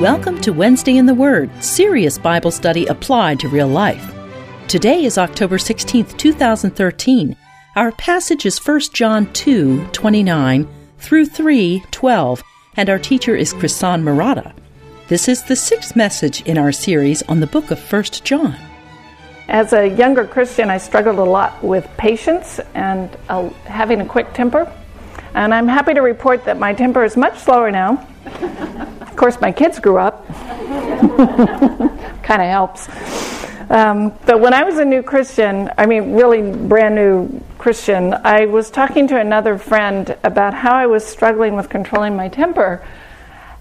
Welcome to Wednesday in the Word, serious Bible study applied to real life. Today is October 16th, 2013. Our passage is 1 John 2 29 through 3 12, and our teacher is Krisan Murata. This is the sixth message in our series on the book of 1 John. As a younger Christian, I struggled a lot with patience and uh, having a quick temper. And I'm happy to report that my temper is much slower now. Of course, my kids grew up. kind of helps. Um, but when I was a new Christian, I mean, really brand new Christian, I was talking to another friend about how I was struggling with controlling my temper.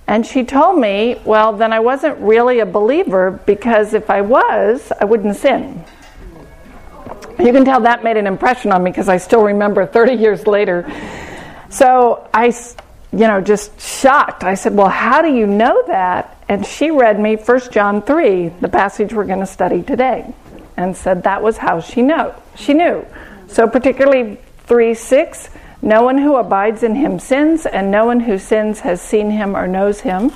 And she told me, well, then I wasn't really a believer because if I was, I wouldn't sin. You can tell that made an impression on me because I still remember 30 years later. So I, you know, just shocked. I said, well, how do you know that? And she read me 1 John 3, the passage we're going to study today, and said that was how she know. She knew. So particularly 3 6 no one who abides in him sins, and no one who sins has seen him or knows him.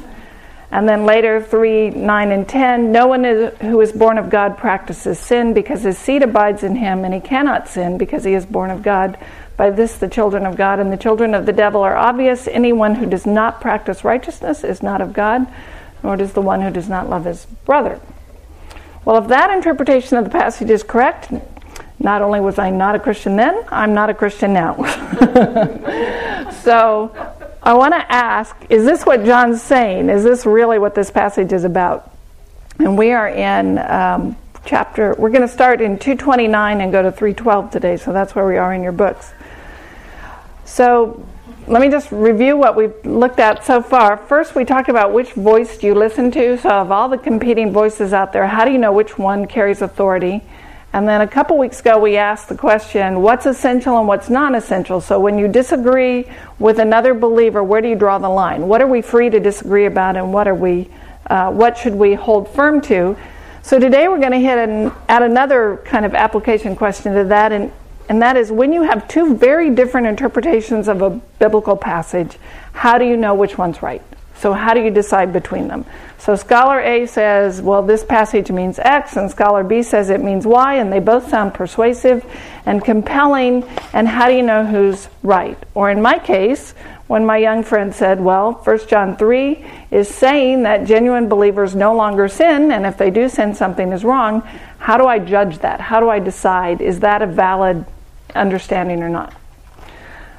And then later, 3, 9, and 10, no one is, who is born of God practices sin because his seed abides in him, and he cannot sin because he is born of God. By this, the children of God and the children of the devil are obvious. Anyone who does not practice righteousness is not of God, nor does the one who does not love his brother. Well, if that interpretation of the passage is correct, not only was I not a Christian then, I'm not a Christian now. so I want to ask is this what John's saying? Is this really what this passage is about? And we are in um, chapter, we're going to start in 229 and go to 312 today, so that's where we are in your books. So let me just review what we've looked at so far. First, we talked about which voice do you listen to. So, of all the competing voices out there, how do you know which one carries authority? And then a couple weeks ago, we asked the question what's essential and what's non essential? So when you disagree with another believer, where do you draw the line? What are we free to disagree about and what, are we, uh, what should we hold firm to? So today we're going to hit an, add another kind of application question to that, and, and that is when you have two very different interpretations of a biblical passage, how do you know which one's right? So, how do you decide between them? So, scholar A says, well, this passage means X, and scholar B says it means Y, and they both sound persuasive and compelling. And how do you know who's right? Or in my case, when my young friend said, well, 1 John 3 is saying that genuine believers no longer sin, and if they do sin, something is wrong, how do I judge that? How do I decide? Is that a valid understanding or not?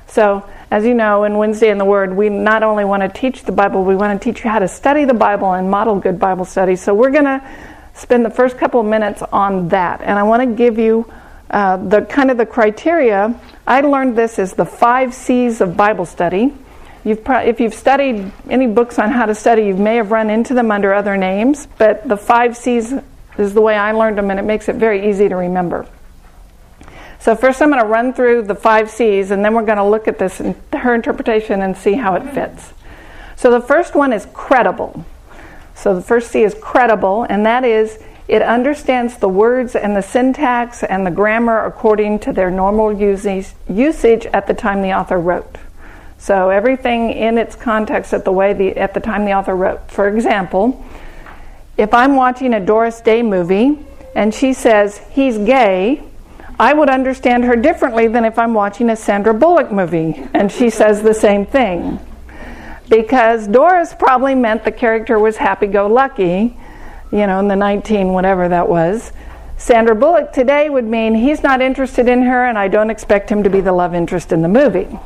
So, as you know, in Wednesday in the Word, we not only want to teach the Bible, we want to teach you how to study the Bible and model good Bible study. So we're going to spend the first couple of minutes on that. And I want to give you uh, the kind of the criteria. I learned this as the five C's of Bible study. You've pro- if you've studied any books on how to study, you may have run into them under other names, but the five C's is the way I learned them, and it makes it very easy to remember. So first I'm going to run through the five C's and then we're going to look at this and her interpretation and see how it fits. So the first one is credible. So the first C is credible and that is it understands the words and the syntax and the grammar according to their normal usage, usage at the time the author wrote. So everything in its context at the way the at the time the author wrote. For example, if I'm watching a Doris Day movie and she says he's gay, I would understand her differently than if I'm watching a Sandra Bullock movie and she says the same thing. Because Doris probably meant the character was happy go lucky, you know, in the 19 whatever that was. Sandra Bullock today would mean he's not interested in her and I don't expect him to be the love interest in the movie.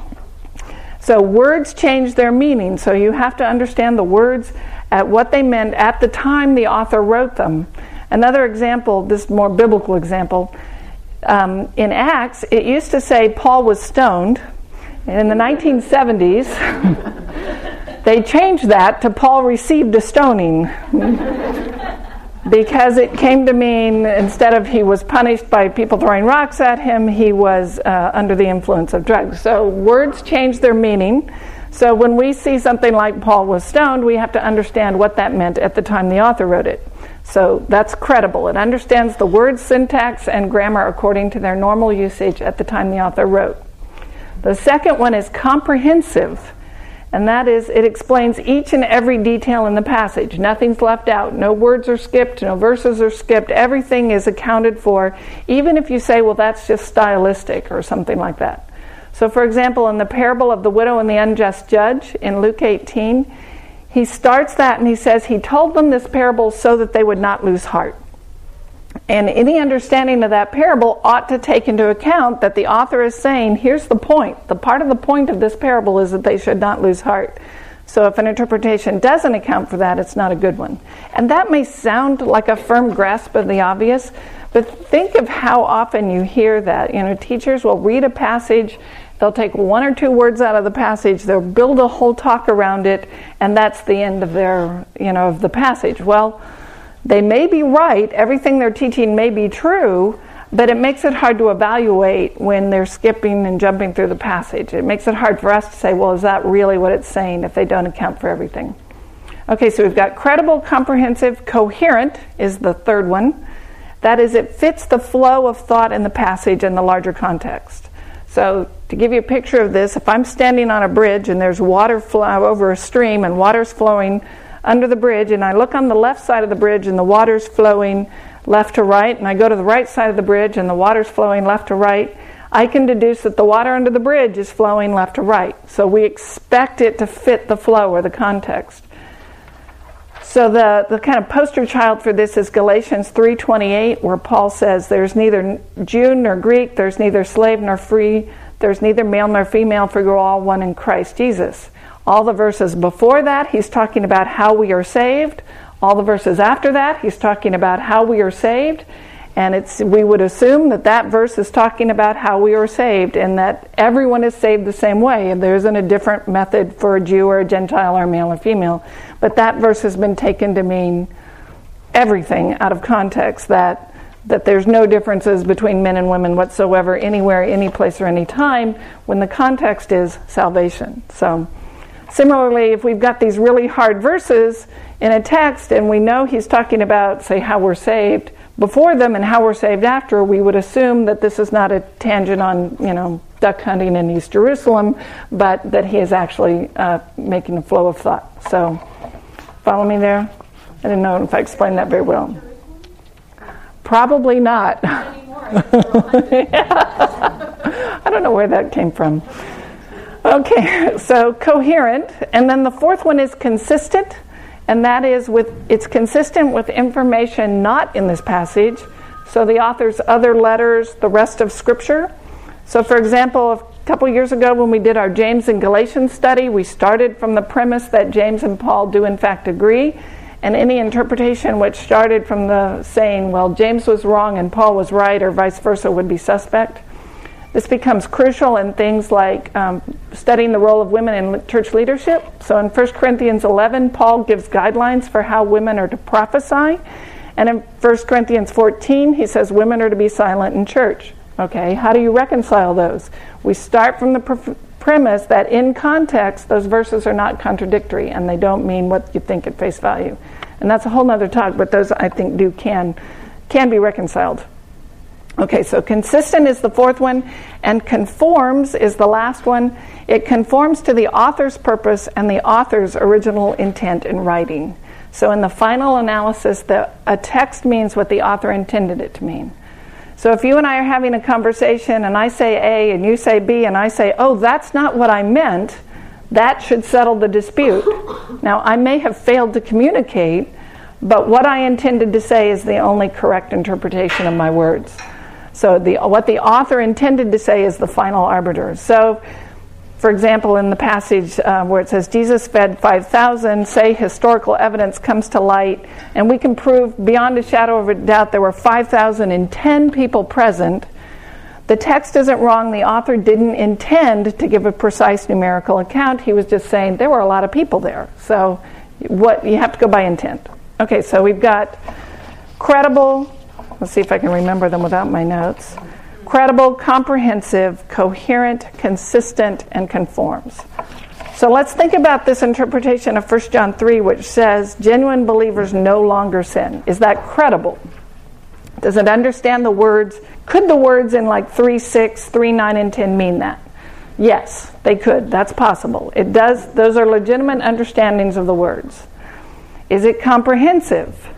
So words change their meaning, so you have to understand the words at what they meant at the time the author wrote them. Another example, this more biblical example, um, in Acts, it used to say Paul was stoned. And in the 1970s, they changed that to Paul received a stoning. because it came to mean instead of he was punished by people throwing rocks at him, he was uh, under the influence of drugs. So words change their meaning. So when we see something like Paul was stoned, we have to understand what that meant at the time the author wrote it. So that's credible. It understands the word syntax and grammar according to their normal usage at the time the author wrote. The second one is comprehensive. and that is it explains each and every detail in the passage. Nothing's left out. No words are skipped, no verses are skipped. Everything is accounted for, even if you say, well, that's just stylistic or something like that. So, for example, in the parable of the widow and the unjust judge in Luke 18, he starts that and he says, He told them this parable so that they would not lose heart. And any understanding of that parable ought to take into account that the author is saying, here's the point. The part of the point of this parable is that they should not lose heart. So if an interpretation doesn't account for that, it's not a good one. And that may sound like a firm grasp of the obvious, but think of how often you hear that. You know, teachers will read a passage, they'll take one or two words out of the passage, they'll build a whole talk around it, and that's the end of their, you know, of the passage. Well, they may be right, everything they're teaching may be true, but it makes it hard to evaluate when they're skipping and jumping through the passage. It makes it hard for us to say, well, is that really what it's saying if they don't account for everything? Okay, so we've got credible, comprehensive, coherent is the third one. That is, it fits the flow of thought in the passage and the larger context. So, to give you a picture of this, if I'm standing on a bridge and there's water flow over a stream and water's flowing under the bridge, and I look on the left side of the bridge, and the water's flowing left to right, and I go to the right side of the bridge, and the water's flowing left to right, I can deduce that the water under the bridge is flowing left to right. So we expect it to fit the flow or the context. So the, the kind of poster child for this is Galatians 3:28 where Paul says there's neither Jew nor Greek, there's neither slave nor free, there's neither male nor female for you're all one in Christ Jesus. All the verses before that, he's talking about how we are saved. All the verses after that, he's talking about how we are saved. And it's, we would assume that that verse is talking about how we are saved and that everyone is saved the same way. And there isn't a different method for a Jew or a Gentile or male or female. But that verse has been taken to mean everything out of context that that there's no differences between men and women whatsoever anywhere any place or any time when the context is salvation so Similarly, if we've got these really hard verses in a text and we know he's talking about, say, how we're saved before them and how we're saved after, we would assume that this is not a tangent on, you know, duck hunting in East Jerusalem, but that he is actually uh, making a flow of thought. So, follow me there? I didn't know if I explained that very well. Probably not. I don't know where that came from. Okay, so coherent, and then the fourth one is consistent, and that is with it's consistent with information not in this passage. So the author's other letters, the rest of Scripture. So, for example, a couple years ago when we did our James and Galatians study, we started from the premise that James and Paul do in fact agree, and any interpretation which started from the saying, well, James was wrong and Paul was right, or vice versa, would be suspect. This becomes crucial in things like um, studying the role of women in church leadership. So in 1 Corinthians 11, Paul gives guidelines for how women are to prophesy. And in 1 Corinthians 14, he says women are to be silent in church. Okay, how do you reconcile those? We start from the pre- premise that in context, those verses are not contradictory and they don't mean what you think at face value. And that's a whole other talk, but those I think do can can be reconciled. Okay, so consistent is the fourth one, and conforms is the last one. It conforms to the author's purpose and the author's original intent in writing. So, in the final analysis, the, a text means what the author intended it to mean. So, if you and I are having a conversation and I say A and you say B and I say, oh, that's not what I meant, that should settle the dispute. Now, I may have failed to communicate, but what I intended to say is the only correct interpretation of my words. So the, what the author intended to say is the final arbiter. So, for example, in the passage uh, where it says Jesus fed 5,000, say historical evidence comes to light, and we can prove beyond a shadow of a doubt there were 5,010 people present. The text isn't wrong. The author didn't intend to give a precise numerical account. He was just saying there were a lot of people there. So, what you have to go by intent. Okay, so we've got credible, Let's see if I can remember them without my notes. Credible, comprehensive, coherent, consistent, and conforms. So let's think about this interpretation of 1 John 3, which says genuine believers no longer sin. Is that credible? Does it understand the words? Could the words in like 3, 6, 3, 9, and 10 mean that? Yes, they could. That's possible. It does those are legitimate understandings of the words. Is it comprehensive?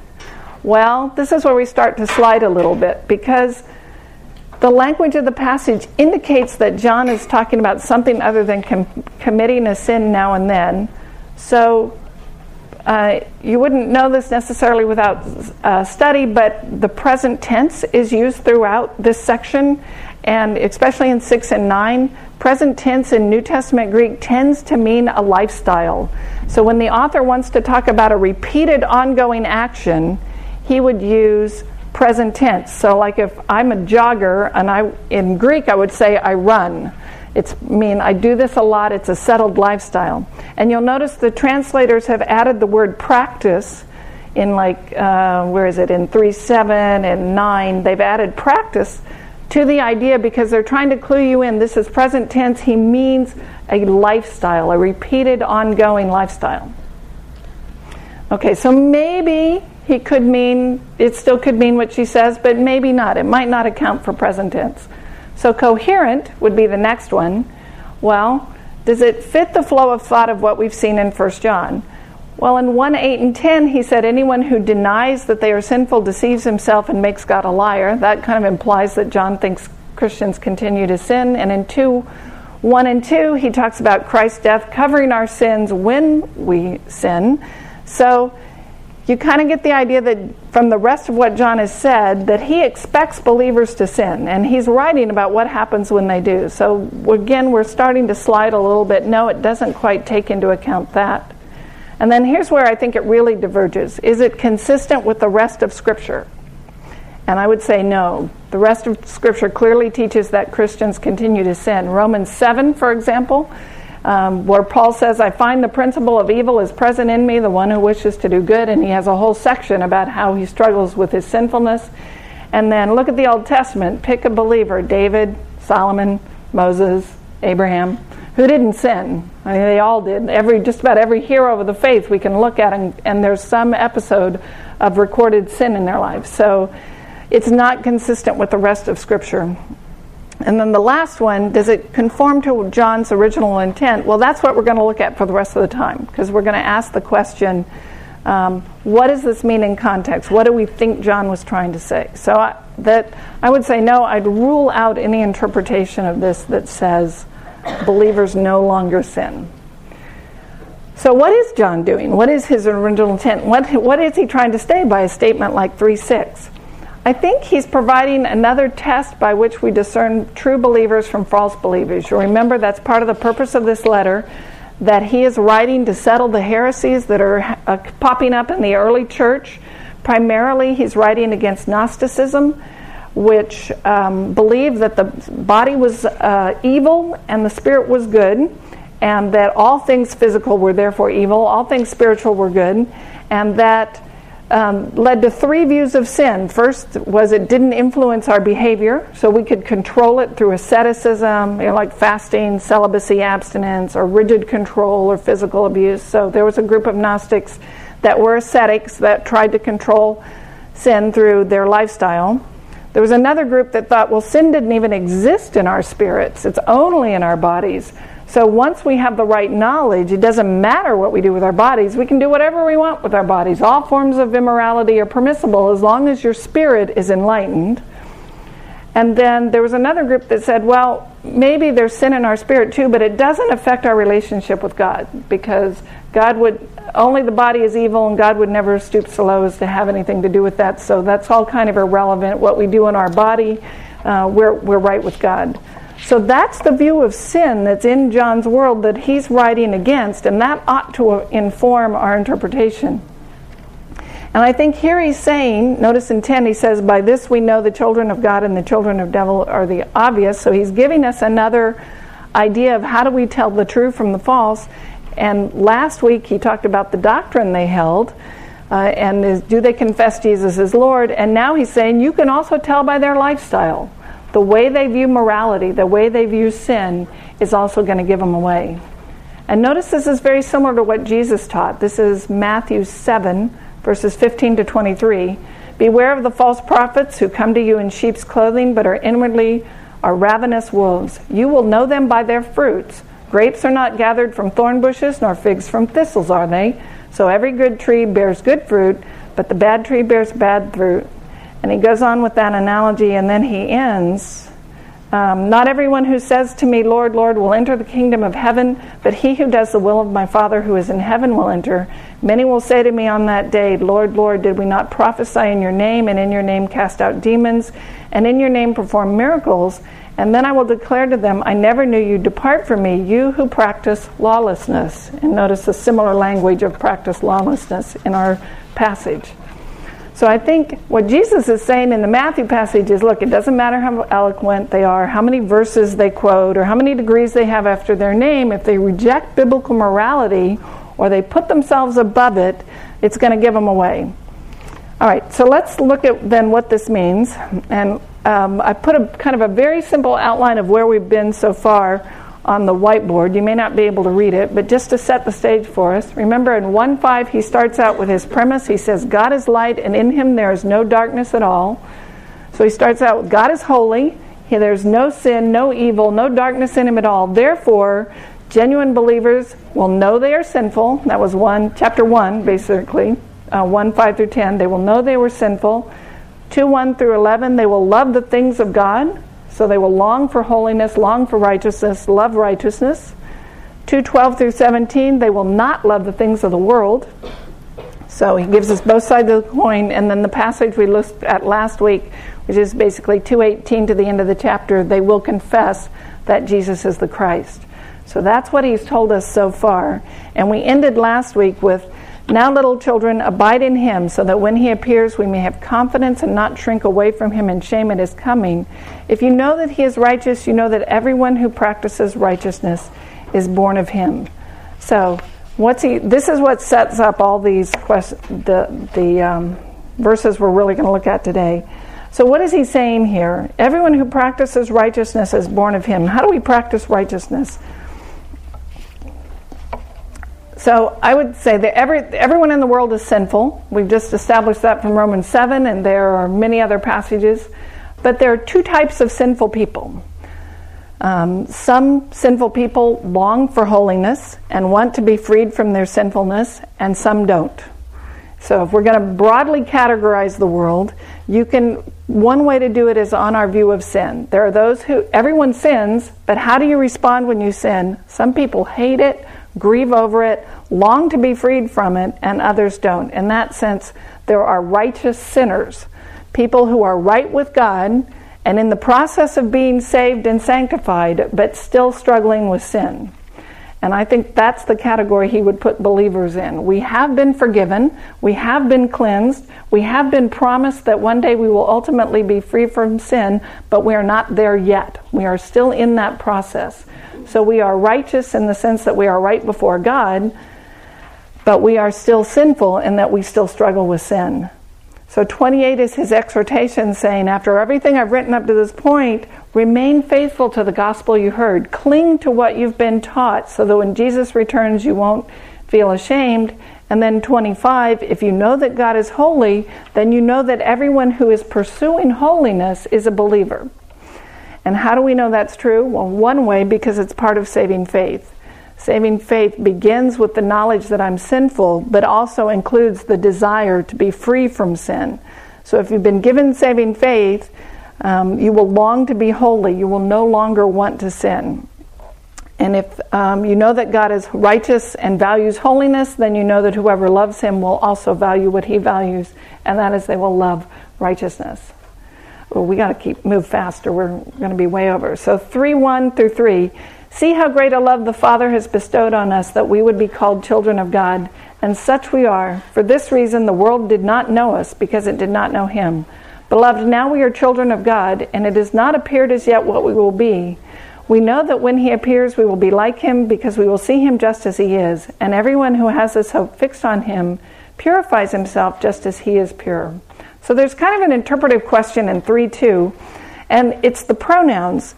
Well, this is where we start to slide a little bit because the language of the passage indicates that John is talking about something other than com- committing a sin now and then. So uh, you wouldn't know this necessarily without uh, study, but the present tense is used throughout this section, and especially in 6 and 9. Present tense in New Testament Greek tends to mean a lifestyle. So when the author wants to talk about a repeated ongoing action, he would use present tense. So, like if I'm a jogger, and I in Greek I would say I run. It's I mean I do this a lot. It's a settled lifestyle. And you'll notice the translators have added the word practice in like uh, where is it in three seven and nine. They've added practice to the idea because they're trying to clue you in. This is present tense. He means a lifestyle, a repeated, ongoing lifestyle. Okay, so maybe he could mean, it still could mean what she says, but maybe not. It might not account for present tense. So coherent would be the next one. Well, does it fit the flow of thought of what we've seen in 1 John? Well, in 1 8 and 10, he said, Anyone who denies that they are sinful deceives himself and makes God a liar. That kind of implies that John thinks Christians continue to sin. And in 2 1 and 2, he talks about Christ's death covering our sins when we sin. So you kind of get the idea that from the rest of what John has said that he expects believers to sin and he's writing about what happens when they do. So again, we're starting to slide a little bit. No, it doesn't quite take into account that. And then here's where I think it really diverges. Is it consistent with the rest of scripture? And I would say no. The rest of scripture clearly teaches that Christians continue to sin. Romans 7, for example, um, where Paul says, I find the principle of evil is present in me, the one who wishes to do good. And he has a whole section about how he struggles with his sinfulness. And then look at the Old Testament. Pick a believer David, Solomon, Moses, Abraham, who didn't sin. I mean, they all did. Every, just about every hero of the faith we can look at, and, and there's some episode of recorded sin in their lives. So it's not consistent with the rest of Scripture. And then the last one, does it conform to John's original intent? Well, that's what we're going to look at for the rest of the time because we're going to ask the question um, what does this mean in context? What do we think John was trying to say? So I, that I would say no. I'd rule out any interpretation of this that says believers no longer sin. So what is John doing? What is his original intent? What what is he trying to say by a statement like three six? I think he's providing another test by which we discern true believers from false believers. You remember that's part of the purpose of this letter that he is writing to settle the heresies that are uh, popping up in the early church. Primarily, he's writing against Gnosticism, which um, believed that the body was uh, evil and the spirit was good, and that all things physical were therefore evil, all things spiritual were good, and that um, led to three views of sin. First was it didn't influence our behavior, so we could control it through asceticism, you know, like fasting, celibacy, abstinence, or rigid control or physical abuse. So there was a group of Gnostics that were ascetics that tried to control sin through their lifestyle. There was another group that thought, well, sin didn't even exist in our spirits, it's only in our bodies. So once we have the right knowledge, it doesn't matter what we do with our bodies. We can do whatever we want with our bodies. All forms of immorality are permissible as long as your spirit is enlightened. And then there was another group that said, well, maybe there's sin in our spirit too, but it doesn't affect our relationship with God because God would, only the body is evil and God would never stoop so low as to have anything to do with that. So that's all kind of irrelevant. What we do in our body, uh, we're, we're right with God. So that's the view of sin that's in John's world that he's writing against, and that ought to inform our interpretation. And I think here he's saying, notice in 10, he says, By this we know the children of God and the children of devil are the obvious. So he's giving us another idea of how do we tell the true from the false. And last week he talked about the doctrine they held. Uh, and is, do they confess Jesus as Lord? And now he's saying you can also tell by their lifestyle the way they view morality, the way they view sin, is also going to give them away. And notice this is very similar to what Jesus taught. This is Matthew 7, verses 15 to 23. Beware of the false prophets who come to you in sheep's clothing, but are inwardly are ravenous wolves. You will know them by their fruits. Grapes are not gathered from thorn bushes, nor figs from thistles, are they? So every good tree bears good fruit, but the bad tree bears bad fruit. And he goes on with that analogy, and then he ends um, Not everyone who says to me, Lord, Lord, will enter the kingdom of heaven, but he who does the will of my Father who is in heaven will enter. Many will say to me on that day, Lord, Lord, did we not prophesy in your name, and in your name cast out demons, and in your name perform miracles? And then I will declare to them, I never knew you. Depart from me, you who practice lawlessness. And notice the similar language of practice lawlessness in our passage. So I think what Jesus is saying in the Matthew passage is look, it doesn't matter how eloquent they are, how many verses they quote, or how many degrees they have after their name, if they reject biblical morality or they put themselves above it, it's going to give them away. All right, so let's look at then what this means. And um, I put a kind of a very simple outline of where we've been so far on the whiteboard. You may not be able to read it, but just to set the stage for us. Remember in 1 5, he starts out with his premise. He says, God is light, and in him there is no darkness at all. So he starts out with God is holy. There's no sin, no evil, no darkness in him at all. Therefore, genuine believers will know they are sinful. That was one, chapter 1, basically uh, 1 5 through 10, they will know they were sinful. 2 1 through 11, they will love the things of God. So they will long for holiness, long for righteousness, love righteousness. 2 12 through 17, they will not love the things of the world. So he gives us both sides of the coin. And then the passage we looked at last week, which is basically 218 to the end of the chapter, they will confess that Jesus is the Christ. So that's what he's told us so far. And we ended last week with now, little children, abide in him, so that when he appears, we may have confidence and not shrink away from him in shame at his coming. If you know that he is righteous, you know that everyone who practices righteousness is born of him. So, what's he? This is what sets up all these questions, the the um, verses we're really going to look at today. So, what is he saying here? Everyone who practices righteousness is born of him. How do we practice righteousness? So I would say that every, everyone in the world is sinful. We've just established that from Romans 7, and there are many other passages. But there are two types of sinful people. Um, some sinful people long for holiness and want to be freed from their sinfulness, and some don't. So, if we're going to broadly categorize the world, you can. One way to do it is on our view of sin. There are those who, everyone sins, but how do you respond when you sin? Some people hate it, grieve over it, long to be freed from it, and others don't. In that sense, there are righteous sinners, people who are right with God and in the process of being saved and sanctified, but still struggling with sin. And I think that's the category he would put believers in. We have been forgiven, we have been cleansed, we have been promised that one day we will ultimately be free from sin, but we are not there yet. We are still in that process. So we are righteous in the sense that we are right before God, but we are still sinful in that we still struggle with sin. So 28 is his exhortation saying, after everything I've written up to this point, remain faithful to the gospel you heard. Cling to what you've been taught so that when Jesus returns, you won't feel ashamed. And then 25, if you know that God is holy, then you know that everyone who is pursuing holiness is a believer. And how do we know that's true? Well, one way, because it's part of saving faith. Saving faith begins with the knowledge that I'm sinful, but also includes the desire to be free from sin. So if you've been given saving faith, um, you will long to be holy. You will no longer want to sin. And if um, you know that God is righteous and values holiness, then you know that whoever loves him will also value what he values, and that is they will love righteousness well, we got to keep move faster. We're going to be way over. So 3 1 through 3. See how great a love the Father has bestowed on us that we would be called children of God, and such we are. For this reason, the world did not know us because it did not know Him. Beloved, now we are children of God, and it has not appeared as yet what we will be. We know that when He appears, we will be like Him because we will see Him just as He is. And everyone who has this hope fixed on Him purifies himself just as He is pure. So there's kind of an interpretive question in 3 2, and it's the pronouns.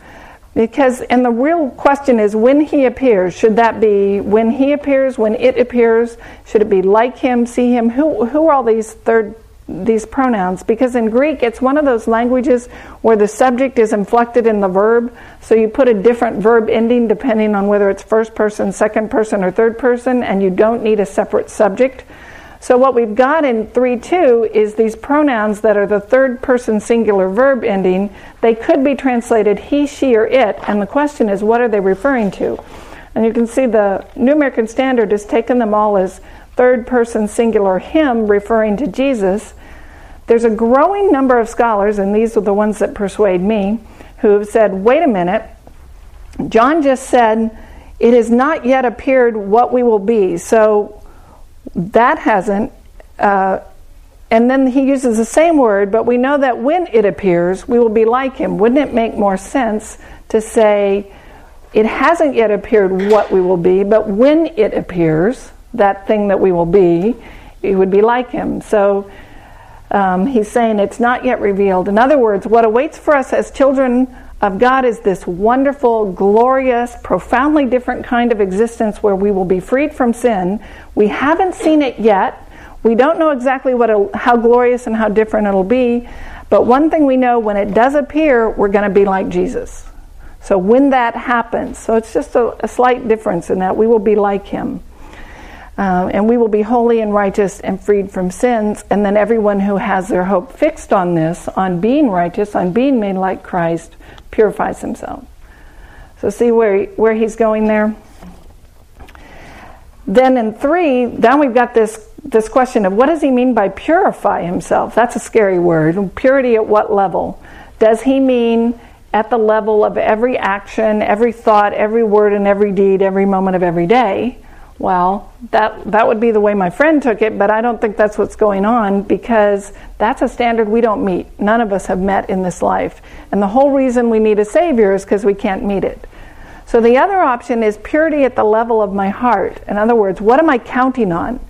Because, and the real question is when he appears, should that be when he appears, when it appears? Should it be like him, see him? Who, who are all these third these pronouns because in Greek it's one of those languages where the subject is inflected in the verb. So you put a different verb ending depending on whether it's first person, second person, or third person, and you don't need a separate subject. So what we've got in 3 2 is these pronouns that are the third person singular verb ending. They could be translated he, she, or it, and the question is what are they referring to? And you can see the New American Standard has taken them all as third person singular him referring to Jesus. There's a growing number of scholars, and these are the ones that persuade me, who have said, wait a minute, John just said, it has not yet appeared what we will be. So that hasn't. Uh, and then he uses the same word, but we know that when it appears, we will be like him. Wouldn't it make more sense to say, it hasn't yet appeared what we will be, but when it appears, that thing that we will be, it would be like him. So um, he's saying it's not yet revealed. In other words, what awaits for us as children of God is this wonderful, glorious, profoundly different kind of existence where we will be freed from sin. We haven't seen it yet. We don't know exactly what how glorious and how different it'll be, but one thing we know when it does appear, we're going to be like Jesus. So when that happens, so it's just a, a slight difference in that we will be like him. Uh, and we will be holy and righteous and freed from sins. And then everyone who has their hope fixed on this, on being righteous, on being made like Christ, purifies himself. So see where where he's going there. Then in three, then we've got this this question of what does he mean by purify himself? That's a scary word. Purity at what level? Does he mean at the level of every action, every thought, every word, and every deed, every moment of every day? Well, that that would be the way my friend took it, but I don't think that's what's going on because that's a standard we don't meet. None of us have met in this life. And the whole reason we need a savior is because we can't meet it. So the other option is purity at the level of my heart. In other words, what am I counting on?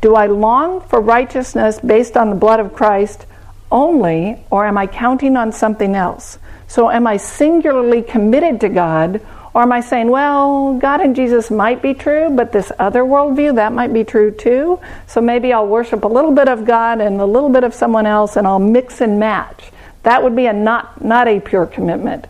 Do I long for righteousness based on the blood of Christ only, or am I counting on something else? So am I singularly committed to God, or am I saying, well, God and Jesus might be true, but this other worldview, that might be true too? So maybe I'll worship a little bit of God and a little bit of someone else, and I'll mix and match. That would be a not, not a pure commitment.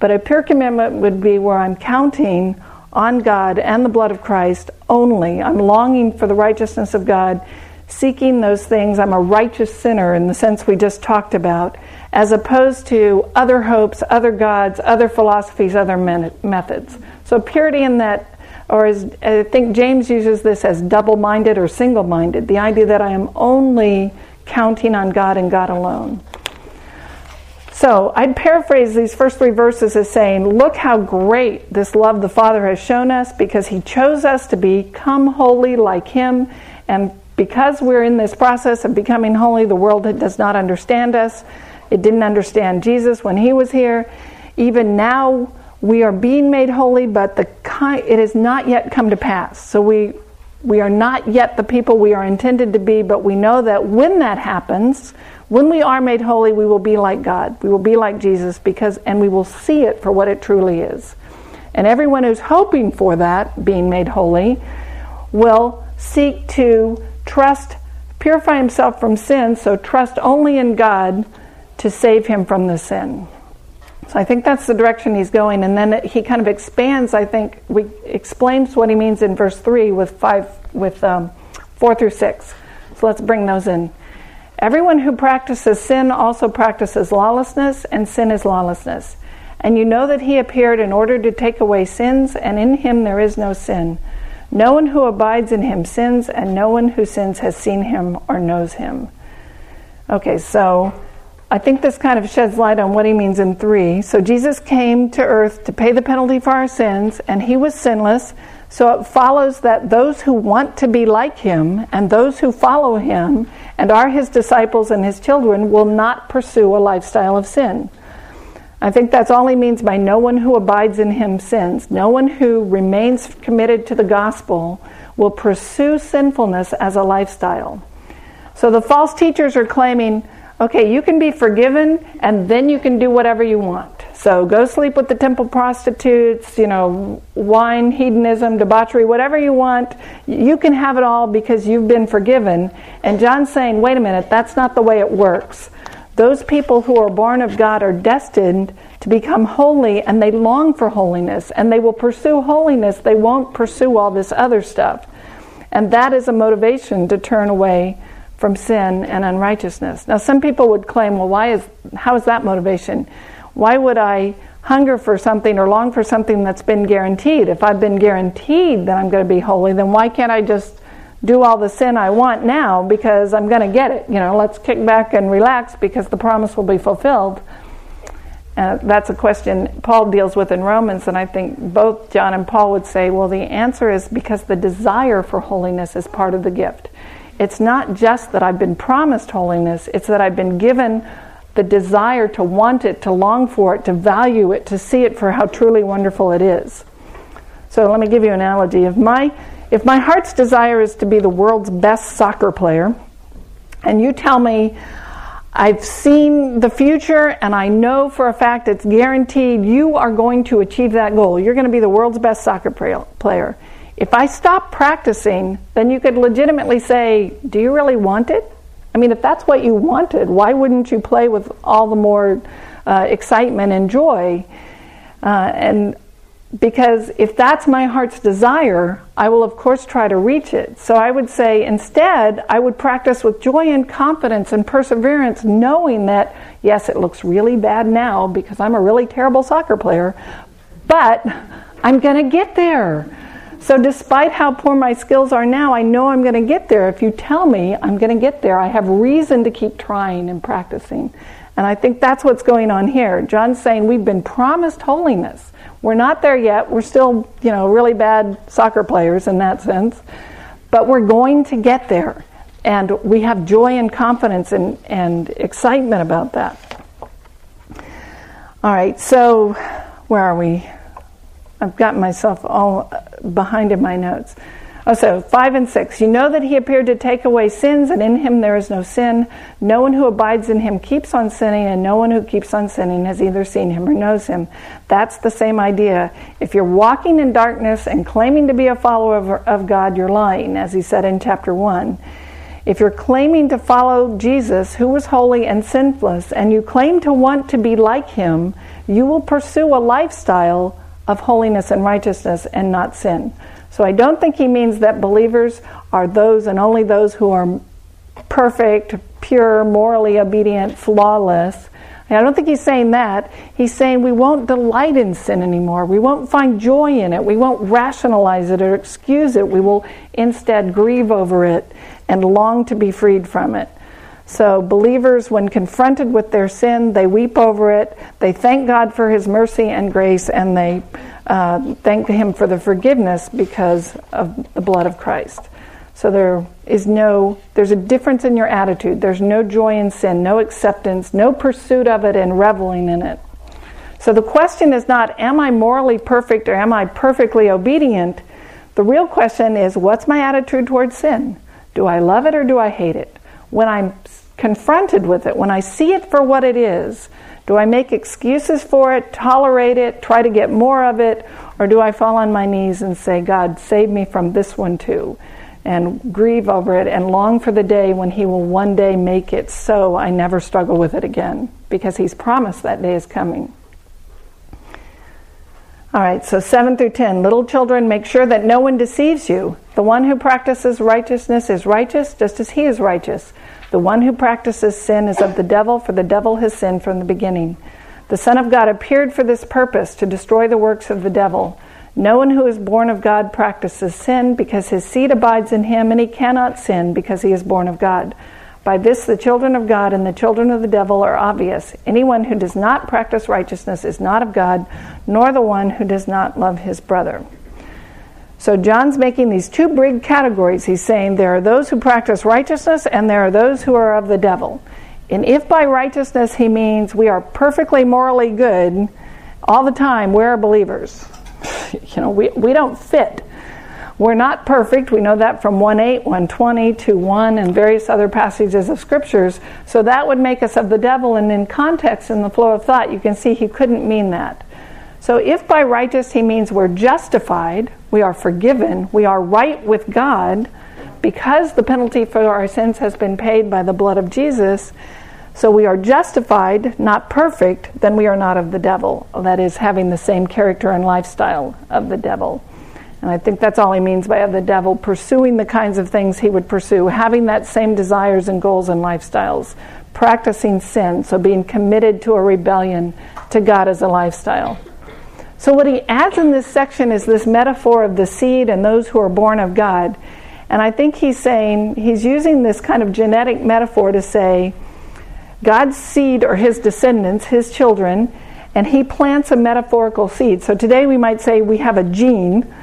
But a pure commitment would be where I'm counting on God and the blood of Christ only. I'm longing for the righteousness of God, seeking those things. I'm a righteous sinner in the sense we just talked about as opposed to other hopes, other gods, other philosophies, other methods. So purity in that, or as I think James uses this as double minded or single minded, the idea that I am only counting on God and God alone. So I'd paraphrase these first three verses as saying, Look how great this love the Father has shown us because He chose us to become holy like Him. And because we're in this process of becoming holy, the world does not understand us. It didn't understand Jesus when he was here. Even now, we are being made holy, but the it has not yet come to pass. So we we are not yet the people we are intended to be, but we know that when that happens, when we are made holy, we will be like God. We will be like Jesus because and we will see it for what it truly is. And everyone who's hoping for that, being made holy, will seek to trust, purify himself from sin, so trust only in God to save him from the sin. So I think that's the direction he's going, and then he kind of expands. I think we explains what he means in verse three with five, with um, four through six. So let's bring those in. Everyone who practices sin also practices lawlessness, and sin is lawlessness. And you know that he appeared in order to take away sins, and in him there is no sin. No one who abides in him sins, and no one who sins has seen him or knows him. Okay, so I think this kind of sheds light on what he means in three. So Jesus came to earth to pay the penalty for our sins, and he was sinless. So it follows that those who want to be like him and those who follow him and are his disciples and his children will not pursue a lifestyle of sin. I think that's all he means by no one who abides in him sins. No one who remains committed to the gospel will pursue sinfulness as a lifestyle. So the false teachers are claiming okay, you can be forgiven and then you can do whatever you want. So go sleep with the temple prostitutes, you know, wine, hedonism, debauchery, whatever you want. You can have it all because you've been forgiven. And John's saying, wait a minute, that's not the way it works. Those people who are born of God are destined to become holy and they long for holiness and they will pursue holiness. They won't pursue all this other stuff. And that is a motivation to turn away from sin and unrighteousness. Now some people would claim, well, why is how is that motivation? Why would I hunger for something or long for something that's been guaranteed? If I've been guaranteed that I'm going to be holy, then why can't I just do all the sin I want now because I'm going to get it? You know, let's kick back and relax because the promise will be fulfilled. Uh, that's a question Paul deals with in Romans, and I think both John and Paul would say, well, the answer is because the desire for holiness is part of the gift. It's not just that I've been promised holiness, it's that I've been given the desire to want it, to long for it, to value it, to see it for how truly wonderful it is. So let me give you an analogy. If my if my heart's desire is to be the world's best soccer player, and you tell me I've seen the future and I know for a fact it's guaranteed you are going to achieve that goal. You're going to be the world's best soccer player. If I stop practicing, then you could legitimately say, Do you really want it? I mean, if that's what you wanted, why wouldn't you play with all the more uh, excitement and joy? Uh, and because if that's my heart's desire, I will of course try to reach it. So I would say instead, I would practice with joy and confidence and perseverance, knowing that, yes, it looks really bad now because I'm a really terrible soccer player, but I'm going to get there. So, despite how poor my skills are now, I know I'm going to get there. If you tell me I'm going to get there, I have reason to keep trying and practicing. And I think that's what's going on here. John's saying we've been promised holiness. We're not there yet. We're still, you know, really bad soccer players in that sense. But we're going to get there. And we have joy and confidence and, and excitement about that. All right, so where are we? I've got myself all uh, behind in my notes. Oh, so five and six. You know that he appeared to take away sins, and in him there is no sin. No one who abides in him keeps on sinning, and no one who keeps on sinning has either seen him or knows him. That's the same idea. If you're walking in darkness and claiming to be a follower of, of God, you're lying, as he said in chapter 1. If you're claiming to follow Jesus, who was holy and sinless, and you claim to want to be like him, you will pursue a lifestyle of holiness and righteousness and not sin. So I don't think he means that believers are those and only those who are perfect, pure, morally obedient, flawless. I don't think he's saying that. He's saying we won't delight in sin anymore. We won't find joy in it. We won't rationalize it or excuse it. We will instead grieve over it and long to be freed from it. So, believers, when confronted with their sin, they weep over it, they thank God for His mercy and grace, and they uh, thank Him for the forgiveness because of the blood of Christ. So, there is no, there's a difference in your attitude. There's no joy in sin, no acceptance, no pursuit of it, and reveling in it. So, the question is not, am I morally perfect or am I perfectly obedient? The real question is, what's my attitude towards sin? Do I love it or do I hate it? When I'm confronted with it, when I see it for what it is, do I make excuses for it, tolerate it, try to get more of it, or do I fall on my knees and say, God, save me from this one too, and grieve over it and long for the day when He will one day make it so I never struggle with it again, because He's promised that day is coming. All right, so 7 through 10. Little children, make sure that no one deceives you. The one who practices righteousness is righteous just as he is righteous. The one who practices sin is of the devil, for the devil has sinned from the beginning. The Son of God appeared for this purpose, to destroy the works of the devil. No one who is born of God practices sin, because his seed abides in him, and he cannot sin, because he is born of God. By this, the children of God and the children of the devil are obvious. Anyone who does not practice righteousness is not of God, nor the one who does not love his brother. So John's making these two big categories. He's saying there are those who practice righteousness and there are those who are of the devil. And if by righteousness he means we are perfectly morally good all the time, we're believers. you know, we, we don't fit. We're not perfect. We know that from 1 8, 120, 2 1, and various other passages of scriptures. So that would make us of the devil. And in context, in the flow of thought, you can see he couldn't mean that. So if by righteous he means we're justified, we are forgiven, we are right with God, because the penalty for our sins has been paid by the blood of Jesus, so we are justified, not perfect, then we are not of the devil. That is, having the same character and lifestyle of the devil. And I think that's all he means by the devil, pursuing the kinds of things he would pursue, having that same desires and goals and lifestyles, practicing sin, so being committed to a rebellion to God as a lifestyle. So, what he adds in this section is this metaphor of the seed and those who are born of God. And I think he's saying, he's using this kind of genetic metaphor to say, God's seed or his descendants, his children, and he plants a metaphorical seed. So today we might say we have a gene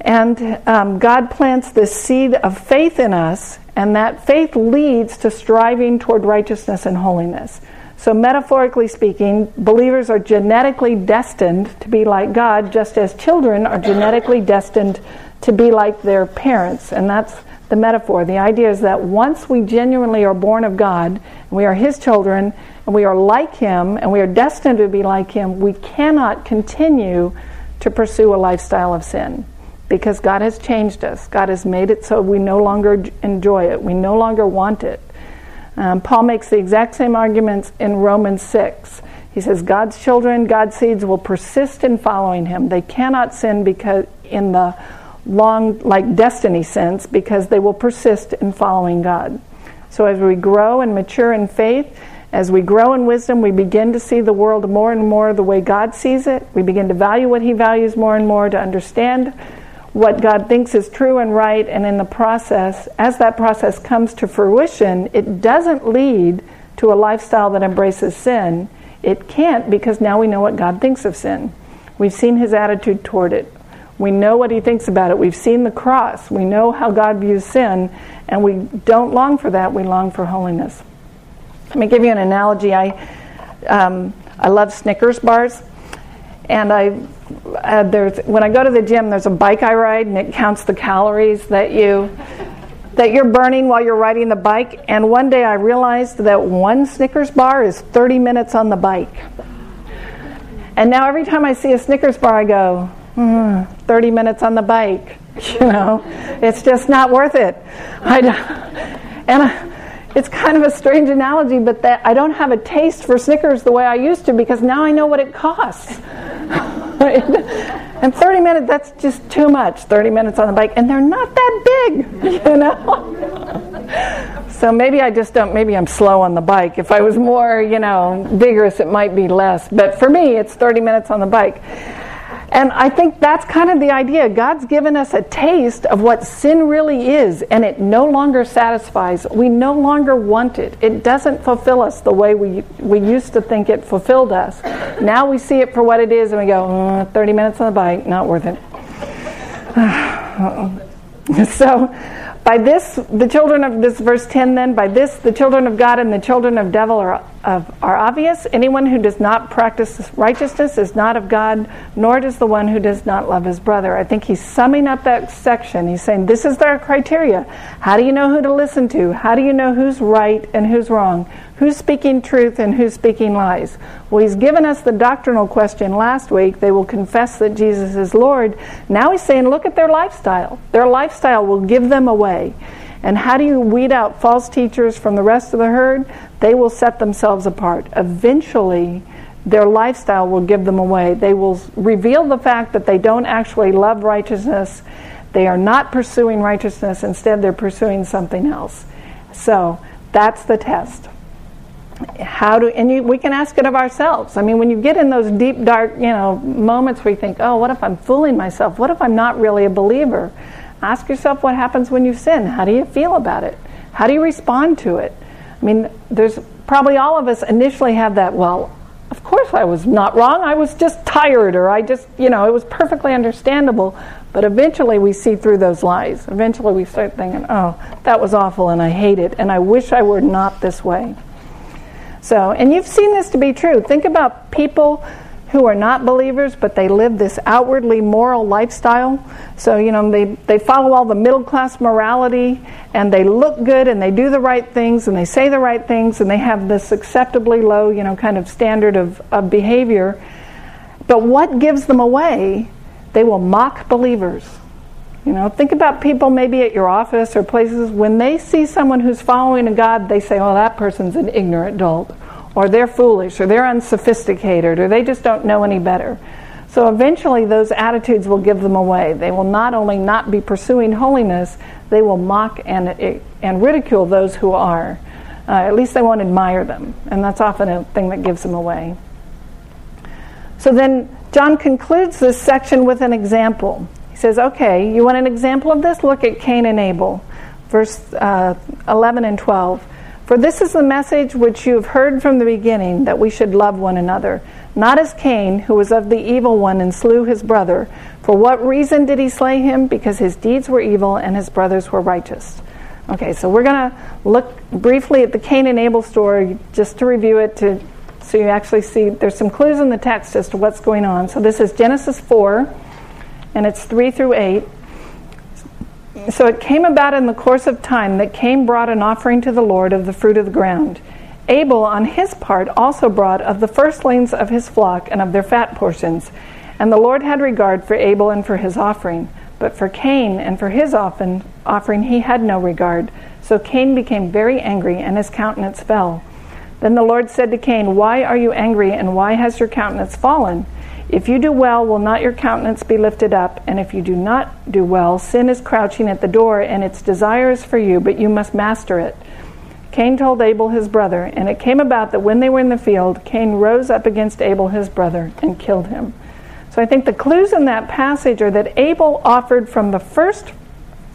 and um, God plants this seed of faith in us, and that faith leads to striving toward righteousness and holiness. So, metaphorically speaking, believers are genetically destined to be like God, just as children are genetically destined to be like their parents. And that's the metaphor. The idea is that once we genuinely are born of God, we are His children, and we are like Him, and we are destined to be like Him, we cannot continue to pursue a lifestyle of sin because God has changed us. God has made it so we no longer enjoy it, we no longer want it. Um, Paul makes the exact same arguments in Romans 6. He says, God's children, God's seeds will persist in following him. They cannot sin because in the long, like destiny sense, because they will persist in following God. So as we grow and mature in faith, as we grow in wisdom, we begin to see the world more and more the way God sees it. We begin to value what He values more and more, to understand what God thinks is true and right, and in the process, as that process comes to fruition, it doesn't lead to a lifestyle that embraces sin. It can't because now we know what God thinks of sin. We've seen his attitude toward it. We know what he thinks about it. We've seen the cross. We know how God views sin, and we don't long for that. We long for holiness. Let me give you an analogy. I, um, I love Snickers bars, and I uh, there's when I go to the gym, there's a bike I ride, and it counts the calories that you that you're burning while you're riding the bike. And one day I realized that one Snickers bar is 30 minutes on the bike. And now every time I see a Snickers bar, I go, mm, 30 minutes on the bike. You know, it's just not worth it. I, and I, it's kind of a strange analogy, but that I don't have a taste for Snickers the way I used to because now I know what it costs. and 30 minutes, that's just too much, 30 minutes on the bike. And they're not that big, you know? so maybe I just don't, maybe I'm slow on the bike. If I was more, you know, vigorous, it might be less. But for me, it's 30 minutes on the bike. And I think that's kind of the idea. God's given us a taste of what sin really is, and it no longer satisfies. We no longer want it. It doesn't fulfill us the way we, we used to think it fulfilled us. Now we see it for what it is, and we go, mm, 30 minutes on the bike, not worth it. so, by this, the children of this verse 10 then, by this, the children of God and the children of devil are, of, are obvious. Anyone who does not practice righteousness is not of God, nor does the one who does not love his brother. I think he's summing up that section. He's saying, This is their criteria. How do you know who to listen to? How do you know who's right and who's wrong? Who's speaking truth and who's speaking lies? Well, he's given us the doctrinal question last week. They will confess that Jesus is Lord. Now he's saying, look at their lifestyle. Their lifestyle will give them away. And how do you weed out false teachers from the rest of the herd? They will set themselves apart. Eventually, their lifestyle will give them away. They will reveal the fact that they don't actually love righteousness. They are not pursuing righteousness. Instead, they're pursuing something else. So, that's the test how do and you, we can ask it of ourselves i mean when you get in those deep dark you know moments where you think oh what if i'm fooling myself what if i'm not really a believer ask yourself what happens when you sin how do you feel about it? How do you respond to it? I mean there's probably all of us initially have that well of course i was not wrong. I was just tired or i just you know it was perfectly understandable. But eventually we see through those lies. Eventually we start thinking oh that was awful and i hate it and i wish i were not this way. So, and you've seen this to be true. Think about people who are not believers, but they live this outwardly moral lifestyle. So, you know, they, they follow all the middle class morality and they look good and they do the right things and they say the right things and they have this acceptably low, you know, kind of standard of, of behavior. But what gives them away? They will mock believers. You know, think about people maybe at your office or places when they see someone who's following a God, they say, "Oh, that person's an ignorant dolt." Or they're foolish, or they're unsophisticated, or they just don't know any better. So eventually, those attitudes will give them away. They will not only not be pursuing holiness, they will mock and, and ridicule those who are. Uh, at least they won't admire them, and that's often a thing that gives them away. So then, John concludes this section with an example. He says, Okay, you want an example of this? Look at Cain and Abel, verse uh, 11 and 12. For this is the message which you have heard from the beginning, that we should love one another. Not as Cain, who was of the evil one and slew his brother. For what reason did he slay him? Because his deeds were evil and his brothers were righteous. Okay, so we're going to look briefly at the Cain and Abel story just to review it to so you actually see there's some clues in the text as to what's going on. So this is Genesis 4 and it's 3 through 8. So it came about in the course of time that Cain brought an offering to the Lord of the fruit of the ground. Abel, on his part, also brought of the firstlings of his flock and of their fat portions. And the Lord had regard for Abel and for his offering. But for Cain and for his offering he had no regard. So Cain became very angry, and his countenance fell. Then the Lord said to Cain, Why are you angry, and why has your countenance fallen? If you do well, will not your countenance be lifted up? And if you do not do well, sin is crouching at the door, and its desire is for you, but you must master it. Cain told Abel his brother, and it came about that when they were in the field, Cain rose up against Abel his brother and killed him. So I think the clues in that passage are that Abel offered from the first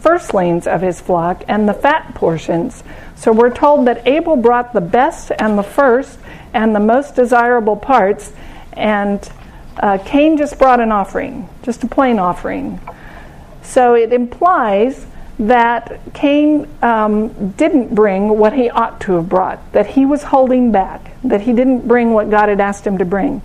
firstlings of his flock and the fat portions. So we're told that Abel brought the best and the first and the most desirable parts, and uh, Cain just brought an offering, just a plain offering. So it implies that Cain um, didn't bring what he ought to have brought, that he was holding back, that he didn't bring what God had asked him to bring.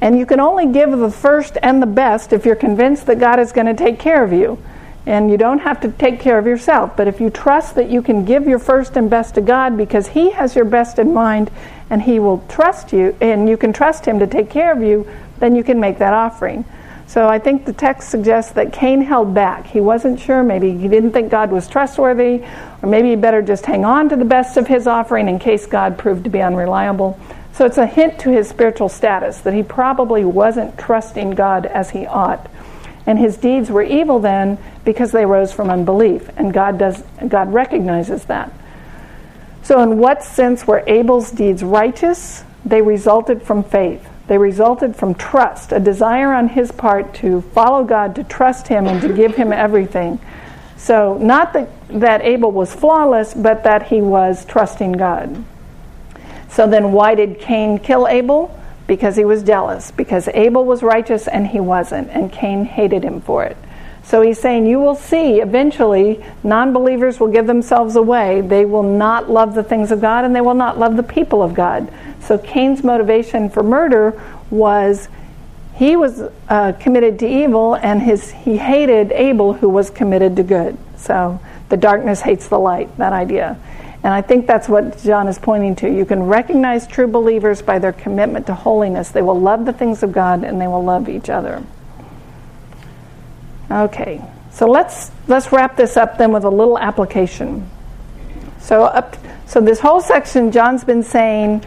And you can only give the first and the best if you're convinced that God is going to take care of you. And you don't have to take care of yourself. But if you trust that you can give your first and best to God because He has your best in mind and He will trust you, and you can trust Him to take care of you, then you can make that offering. So I think the text suggests that Cain held back. He wasn't sure. Maybe he didn't think God was trustworthy, or maybe he better just hang on to the best of his offering in case God proved to be unreliable. So it's a hint to his spiritual status that he probably wasn't trusting God as he ought. And his deeds were evil then because they rose from unbelief, and God does God recognizes that. So in what sense were Abel's deeds righteous? They resulted from faith. They resulted from trust, a desire on his part to follow God, to trust him, and to give him everything. So, not that, that Abel was flawless, but that he was trusting God. So, then why did Cain kill Abel? Because he was jealous, because Abel was righteous and he wasn't, and Cain hated him for it. So he's saying, You will see eventually non believers will give themselves away. They will not love the things of God and they will not love the people of God. So Cain's motivation for murder was he was uh, committed to evil and his, he hated Abel, who was committed to good. So the darkness hates the light, that idea. And I think that's what John is pointing to. You can recognize true believers by their commitment to holiness. They will love the things of God and they will love each other. Okay, so let's let's wrap this up then with a little application. So up, so this whole section, John's been saying,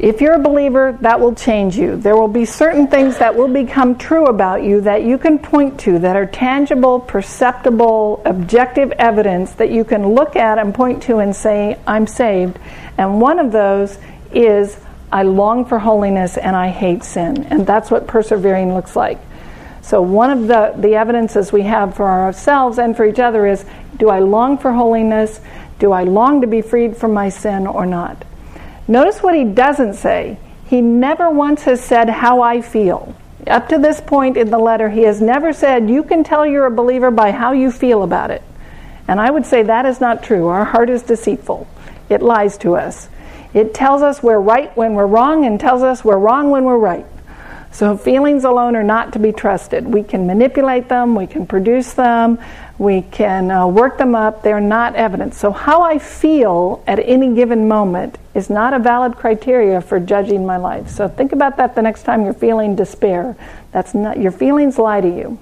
if you're a believer, that will change you. There will be certain things that will become true about you that you can point to that are tangible, perceptible, objective evidence that you can look at and point to and say, I'm saved. And one of those is, I long for holiness and I hate sin. And that's what persevering looks like. So, one of the, the evidences we have for ourselves and for each other is do I long for holiness? Do I long to be freed from my sin or not? Notice what he doesn't say. He never once has said how I feel. Up to this point in the letter, he has never said, You can tell you're a believer by how you feel about it. And I would say that is not true. Our heart is deceitful, it lies to us. It tells us we're right when we're wrong and tells us we're wrong when we're right. So feelings alone are not to be trusted. We can manipulate them, we can produce them, we can uh, work them up. They're not evidence. So how I feel at any given moment is not a valid criteria for judging my life. So think about that the next time you're feeling despair. That's not your feelings lie to you.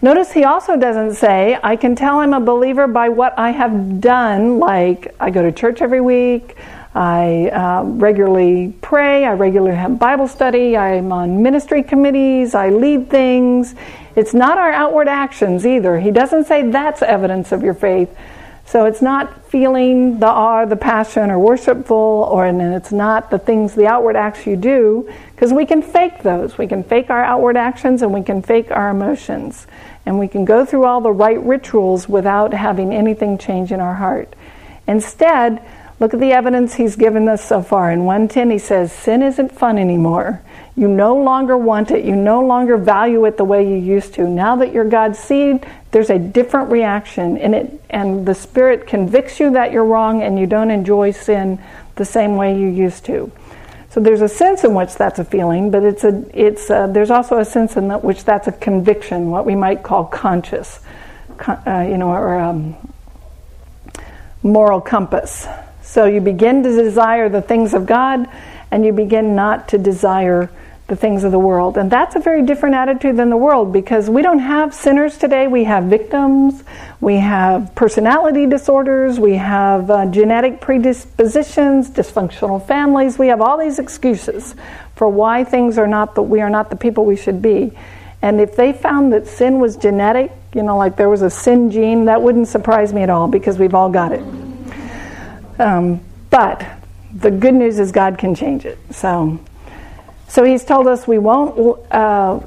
Notice he also doesn't say, I can tell I'm a believer by what I have done, like I go to church every week, I uh, regularly pray, I regularly have Bible study, I'm on ministry committees, I lead things. It's not our outward actions either. He doesn't say that's evidence of your faith. So it's not feeling the awe, the passion, or worshipful, or and it's not the things, the outward acts you do, because we can fake those. We can fake our outward actions and we can fake our emotions. And we can go through all the right rituals without having anything change in our heart. Instead, look at the evidence he's given us so far. In 110, he says, Sin isn't fun anymore. You no longer want it. You no longer value it the way you used to. Now that you're God's seed, there's a different reaction in it, and the Spirit convicts you that you're wrong and you don't enjoy sin the same way you used to. So there's a sense in which that's a feeling, but it's a, it's a, there's also a sense in which that's a conviction, what we might call conscious, uh, you know, or um, moral compass. So you begin to desire the things of God, and you begin not to desire the things of the world. And that's a very different attitude than the world because we don't have sinners today. We have victims, we have personality disorders, we have uh, genetic predispositions, dysfunctional families. We have all these excuses for why things are not that we are not the people we should be. And if they found that sin was genetic, you know, like there was a sin gene, that wouldn't surprise me at all because we've all got it. Um, but the good news is God can change it. So so he's told us we won't. Uh,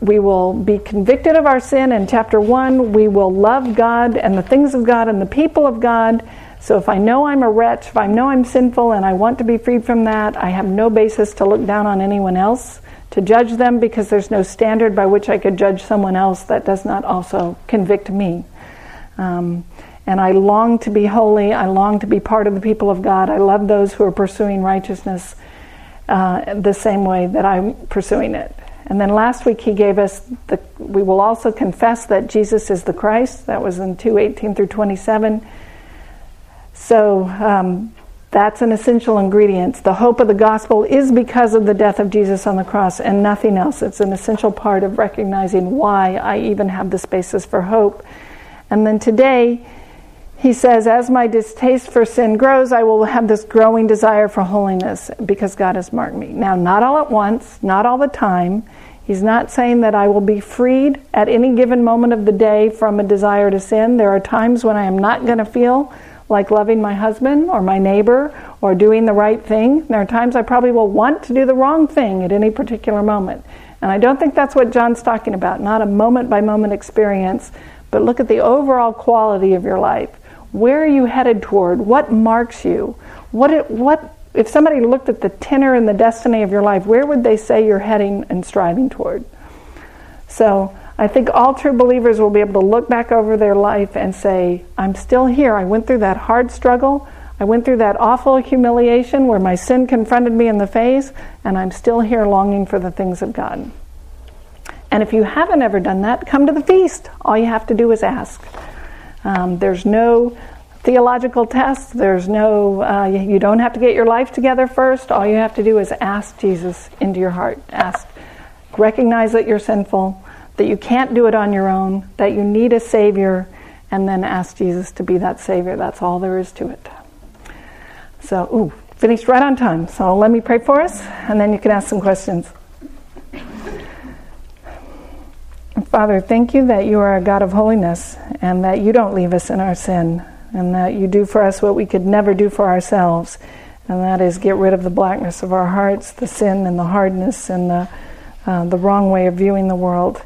we will be convicted of our sin in chapter 1. We will love God and the things of God and the people of God. So if I know I'm a wretch, if I know I'm sinful and I want to be freed from that, I have no basis to look down on anyone else, to judge them, because there's no standard by which I could judge someone else that does not also convict me. Um, and I long to be holy. I long to be part of the people of God. I love those who are pursuing righteousness uh, the same way that I'm pursuing it. And then last week he gave us the, we will also confess that Jesus is the Christ. That was in 2:18 through 27. So um, that's an essential ingredient. The hope of the gospel is because of the death of Jesus on the cross and nothing else. It's an essential part of recognizing why I even have this basis for hope. And then today, he says, As my distaste for sin grows, I will have this growing desire for holiness because God has marked me. Now, not all at once, not all the time. He's not saying that I will be freed at any given moment of the day from a desire to sin. There are times when I am not going to feel like loving my husband or my neighbor or doing the right thing. There are times I probably will want to do the wrong thing at any particular moment. And I don't think that's what John's talking about, not a moment by moment experience, but look at the overall quality of your life. Where are you headed toward? What marks you? What, it, what if somebody looked at the tenor and the destiny of your life, where would they say you're heading and striving toward? So I think all true believers will be able to look back over their life and say, I'm still here. I went through that hard struggle. I went through that awful humiliation where my sin confronted me in the face, and I'm still here longing for the things of God. And if you haven't ever done that, come to the feast. All you have to do is ask. Um, there's no theological test. There's no, uh, you don't have to get your life together first. All you have to do is ask Jesus into your heart. Ask, recognize that you're sinful, that you can't do it on your own, that you need a Savior, and then ask Jesus to be that Savior. That's all there is to it. So, ooh, finished right on time. So let me pray for us, and then you can ask some questions. Father, thank you that you are a God of holiness and that you don't leave us in our sin and that you do for us what we could never do for ourselves. And that is get rid of the blackness of our hearts, the sin and the hardness and the, uh, the wrong way of viewing the world.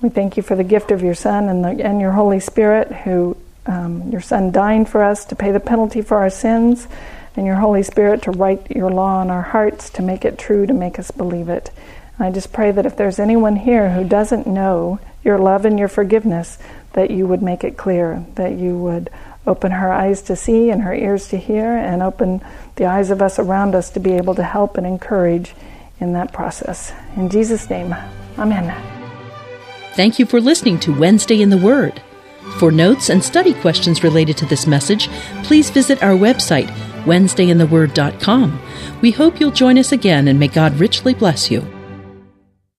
We thank you for the gift of your Son and, the, and your Holy Spirit, who um, your Son dying for us to pay the penalty for our sins, and your Holy Spirit to write your law on our hearts, to make it true, to make us believe it. I just pray that if there's anyone here who doesn't know your love and your forgiveness, that you would make it clear, that you would open her eyes to see and her ears to hear, and open the eyes of us around us to be able to help and encourage in that process. In Jesus' name, Amen. Thank you for listening to Wednesday in the Word. For notes and study questions related to this message, please visit our website, wednesdayintheword.com. We hope you'll join us again, and may God richly bless you.